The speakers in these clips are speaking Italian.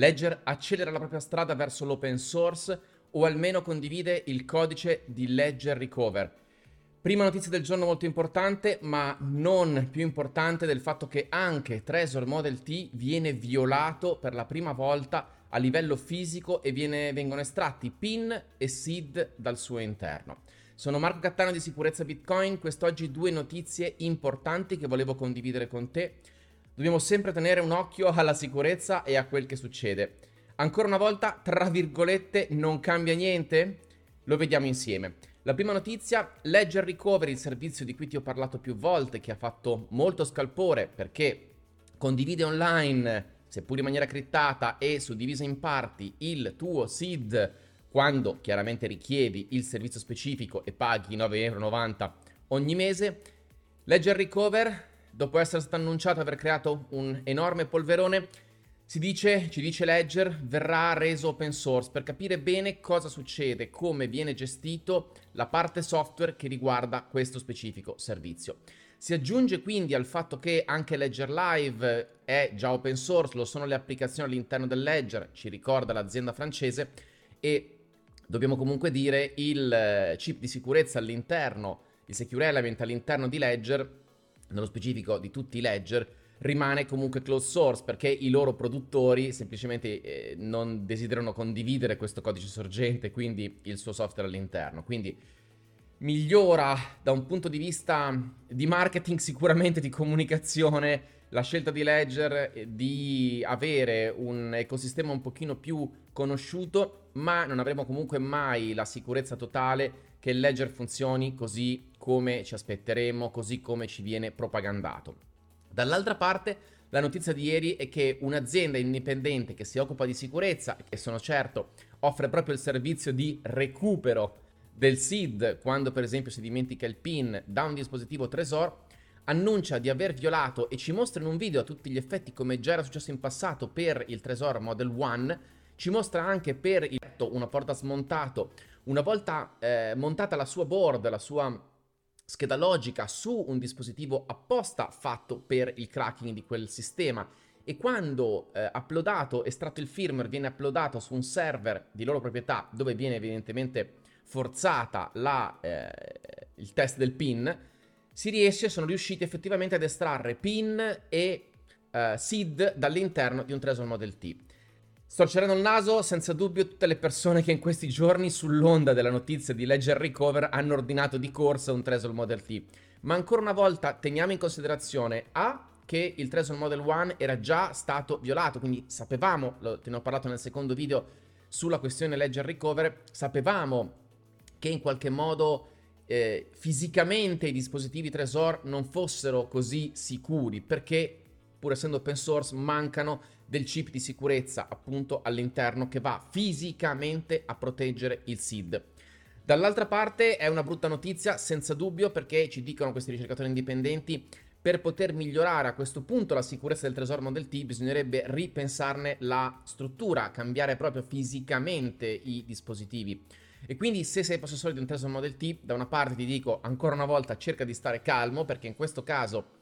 Ledger accelera la propria strada verso l'open source o almeno condivide il codice di Ledger Recover. Prima notizia del giorno molto importante, ma non più importante del fatto che anche Trezor Model T viene violato per la prima volta a livello fisico e viene, vengono estratti PIN e SID dal suo interno. Sono Marco Cattano di Sicurezza Bitcoin, quest'oggi due notizie importanti che volevo condividere con te. Dobbiamo sempre tenere un occhio alla sicurezza e a quel che succede. Ancora una volta, tra virgolette, non cambia niente? Lo vediamo insieme. La prima notizia, Ledger Recovery, il servizio di cui ti ho parlato più volte, che ha fatto molto scalpore perché condivide online, seppur in maniera crittata e suddivisa in parti, il tuo SID quando chiaramente richiedi il servizio specifico e paghi 9,90€ ogni mese. Ledger Recover, dopo essere stato annunciato aver creato un enorme polverone, si dice, ci dice Ledger, verrà reso open source per capire bene cosa succede, come viene gestito la parte software che riguarda questo specifico servizio. Si aggiunge quindi al fatto che anche Ledger Live è già open source, lo sono le applicazioni all'interno del Ledger, ci ricorda l'azienda francese e dobbiamo comunque dire il eh, chip di sicurezza all'interno, il secure element all'interno di Ledger, nello specifico di tutti i Ledger, rimane comunque closed source perché i loro produttori semplicemente eh, non desiderano condividere questo codice sorgente, quindi il suo software all'interno. Quindi migliora da un punto di vista di marketing, sicuramente di comunicazione, la scelta di Ledger eh, di avere un ecosistema un pochino più conosciuto, ma non avremo comunque mai la sicurezza totale che Ledger funzioni così come ci aspetteremo, così come ci viene propagandato. Dall'altra parte, la notizia di ieri è che un'azienda indipendente che si occupa di sicurezza che sono certo offre proprio il servizio di recupero del SID quando per esempio si dimentica il PIN da un dispositivo Tresor, annuncia di aver violato e ci mostra in un video a tutti gli effetti come già era successo in passato per il Tresor Model 1, ci mostra anche per il una porta smontato, una volta eh, montata la sua board, la sua scheda logica su un dispositivo apposta fatto per il cracking di quel sistema e quando eh, uploadato, estratto il firmware, viene uploadato su un server di loro proprietà dove viene evidentemente forzata la, eh, il test del PIN, si riesce, sono riusciti effettivamente ad estrarre PIN e eh, SID dall'interno di un Trezor Model T. Storceranno il naso senza dubbio tutte le persone che in questi giorni sull'onda della notizia di Ledger Recover hanno ordinato di corsa un Tresor Model T. Ma ancora una volta teniamo in considerazione A che il Tresor Model 1 era già stato violato, quindi sapevamo, lo, te ne ho parlato nel secondo video sulla questione Ledger Recover, sapevamo che in qualche modo eh, fisicamente i dispositivi Tresor non fossero così sicuri perché pur essendo open source mancano del chip di sicurezza appunto all'interno che va fisicamente a proteggere il SID. Dall'altra parte è una brutta notizia senza dubbio perché ci dicono questi ricercatori indipendenti per poter migliorare a questo punto la sicurezza del Tresor Model T bisognerebbe ripensarne la struttura, cambiare proprio fisicamente i dispositivi. E quindi se sei possessore di un Tresor Model T, da una parte ti dico ancora una volta cerca di stare calmo perché in questo caso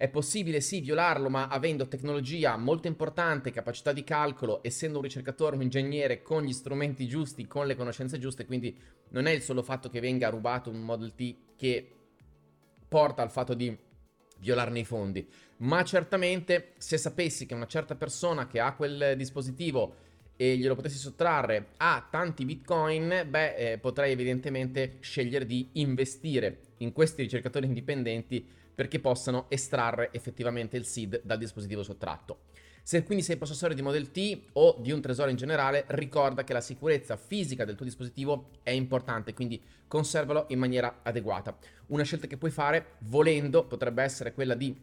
è possibile sì violarlo, ma avendo tecnologia molto importante, capacità di calcolo, essendo un ricercatore, un ingegnere con gli strumenti giusti, con le conoscenze giuste, quindi non è il solo fatto che venga rubato un Model T che porta al fatto di violarne i fondi, ma certamente se sapessi che una certa persona che ha quel dispositivo e glielo potessi sottrarre ha tanti bitcoin, beh, eh, potrei evidentemente scegliere di investire in questi ricercatori indipendenti perché possano estrarre effettivamente il SID dal dispositivo sottratto. Se quindi sei possessore di Model T o di un Tresor in generale, ricorda che la sicurezza fisica del tuo dispositivo è importante, quindi conservalo in maniera adeguata. Una scelta che puoi fare, volendo, potrebbe essere quella di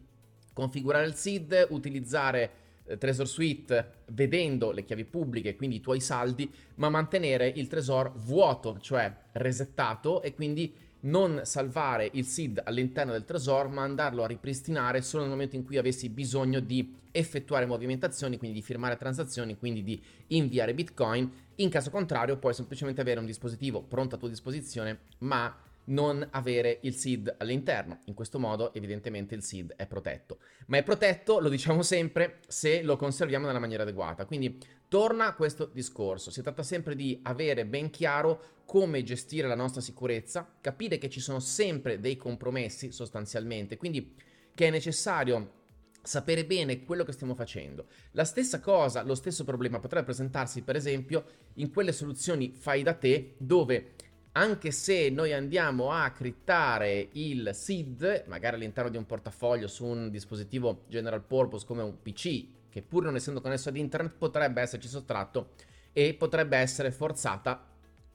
configurare il SID, utilizzare eh, Trezor Suite vedendo le chiavi pubbliche, quindi i tuoi saldi, ma mantenere il Tresor vuoto, cioè resettato e quindi non salvare il SID all'interno del Trezor, ma andarlo a ripristinare solo nel momento in cui avessi bisogno di effettuare movimentazioni, quindi di firmare transazioni, quindi di inviare Bitcoin. In caso contrario, puoi semplicemente avere un dispositivo pronto a tua disposizione, ma non avere il seed all'interno. In questo modo evidentemente il seed è protetto. Ma è protetto, lo diciamo sempre, se lo conserviamo nella maniera adeguata. Quindi torna a questo discorso. Si tratta sempre di avere ben chiaro come gestire la nostra sicurezza, capire che ci sono sempre dei compromessi sostanzialmente, quindi che è necessario sapere bene quello che stiamo facendo. La stessa cosa, lo stesso problema potrebbe presentarsi per esempio in quelle soluzioni fai da te dove anche se noi andiamo a crittare il SID, magari all'interno di un portafoglio su un dispositivo general purpose come un PC, che pur non essendo connesso ad internet potrebbe esserci sottratto e potrebbe essere forzata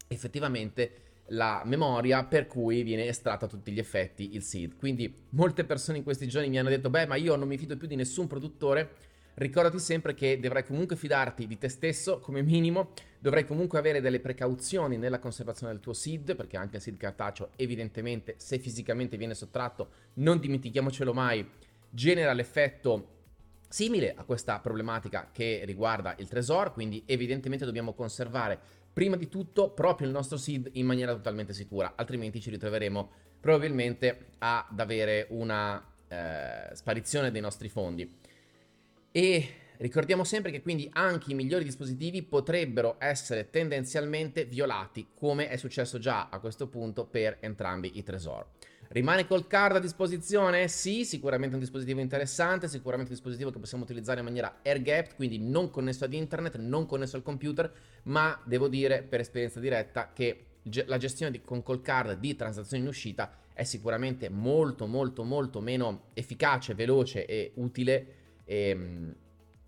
effettivamente la memoria per cui viene estratto a tutti gli effetti il seed. Quindi molte persone in questi giorni mi hanno detto, beh ma io non mi fido più di nessun produttore, ricordati sempre che dovrai comunque fidarti di te stesso come minimo, dovrai comunque avere delle precauzioni nella conservazione del tuo seed, perché anche il seed cartaceo evidentemente se fisicamente viene sottratto, non dimentichiamocelo mai, genera l'effetto simile a questa problematica che riguarda il Tresor, quindi evidentemente dobbiamo conservare prima di tutto proprio il nostro seed in maniera totalmente sicura, altrimenti ci ritroveremo probabilmente ad avere una eh, sparizione dei nostri fondi. E ricordiamo sempre che quindi anche i migliori dispositivi potrebbero essere tendenzialmente violati, come è successo già a questo punto per entrambi i Tresor. Rimane Cold Card a disposizione? Sì, sicuramente un dispositivo interessante, sicuramente un dispositivo che possiamo utilizzare in maniera air gapped, quindi non connesso ad internet, non connesso al computer, ma devo dire per esperienza diretta che la gestione di, con Cold Card di transazioni in uscita è sicuramente molto molto molto meno efficace, veloce e utile ehm,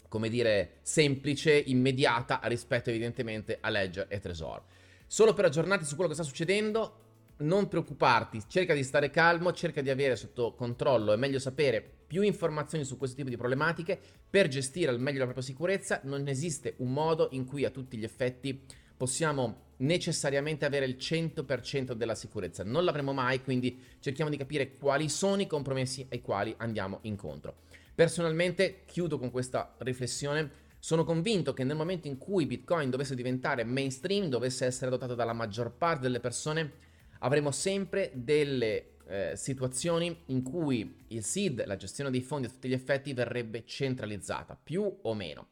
come dire, semplice, immediata rispetto evidentemente a Ledger e Trezor. Solo per aggiornarti su quello che sta succedendo, non preoccuparti, cerca di stare calmo, cerca di avere sotto controllo, è meglio sapere più informazioni su questo tipo di problematiche per gestire al meglio la propria sicurezza. Non esiste un modo in cui a tutti gli effetti possiamo necessariamente avere il 100% della sicurezza. Non l'avremo mai, quindi cerchiamo di capire quali sono i compromessi ai quali andiamo incontro. Personalmente chiudo con questa riflessione. Sono convinto che nel momento in cui Bitcoin dovesse diventare mainstream, dovesse essere adottato dalla maggior parte delle persone, avremo sempre delle eh, situazioni in cui il SID, la gestione dei fondi a tutti gli effetti, verrebbe centralizzata, più o meno.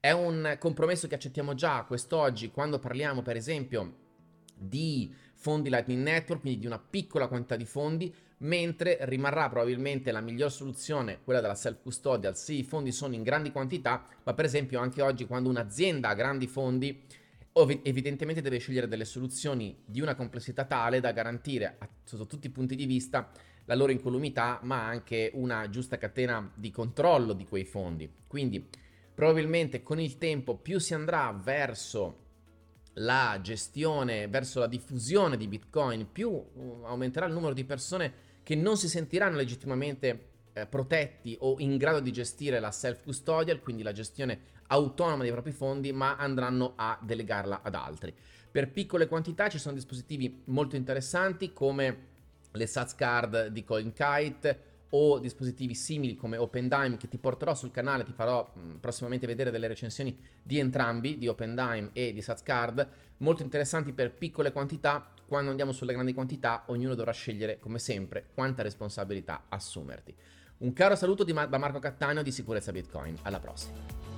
È un compromesso che accettiamo già quest'oggi quando parliamo, per esempio, di fondi Lightning Network, quindi di una piccola quantità di fondi, mentre rimarrà probabilmente la miglior soluzione, quella della self-custodial, se i fondi sono in grandi quantità, ma per esempio anche oggi quando un'azienda ha grandi fondi, evidentemente deve scegliere delle soluzioni di una complessità tale da garantire sotto tutti i punti di vista la loro incolumità, ma anche una giusta catena di controllo di quei fondi. Quindi probabilmente con il tempo più si andrà verso la gestione, verso la diffusione di Bitcoin, più uh, aumenterà il numero di persone che non si sentiranno legittimamente eh, protetti o in grado di gestire la self-custodial, quindi la gestione autonoma dei propri fondi, ma andranno a delegarla ad altri. Per piccole quantità ci sono dispositivi molto interessanti come le Sats Card di CoinKite o dispositivi simili come OpenDime che ti porterò sul canale, ti farò mh, prossimamente vedere delle recensioni di entrambi, di OpenDime e di SatsCard, molto interessanti per piccole quantità. Quando andiamo sulle grandi quantità, ognuno dovrà scegliere, come sempre, quanta responsabilità assumerti. Un caro saluto Ma- da Marco Cattaneo di Sicurezza Bitcoin. Alla prossima.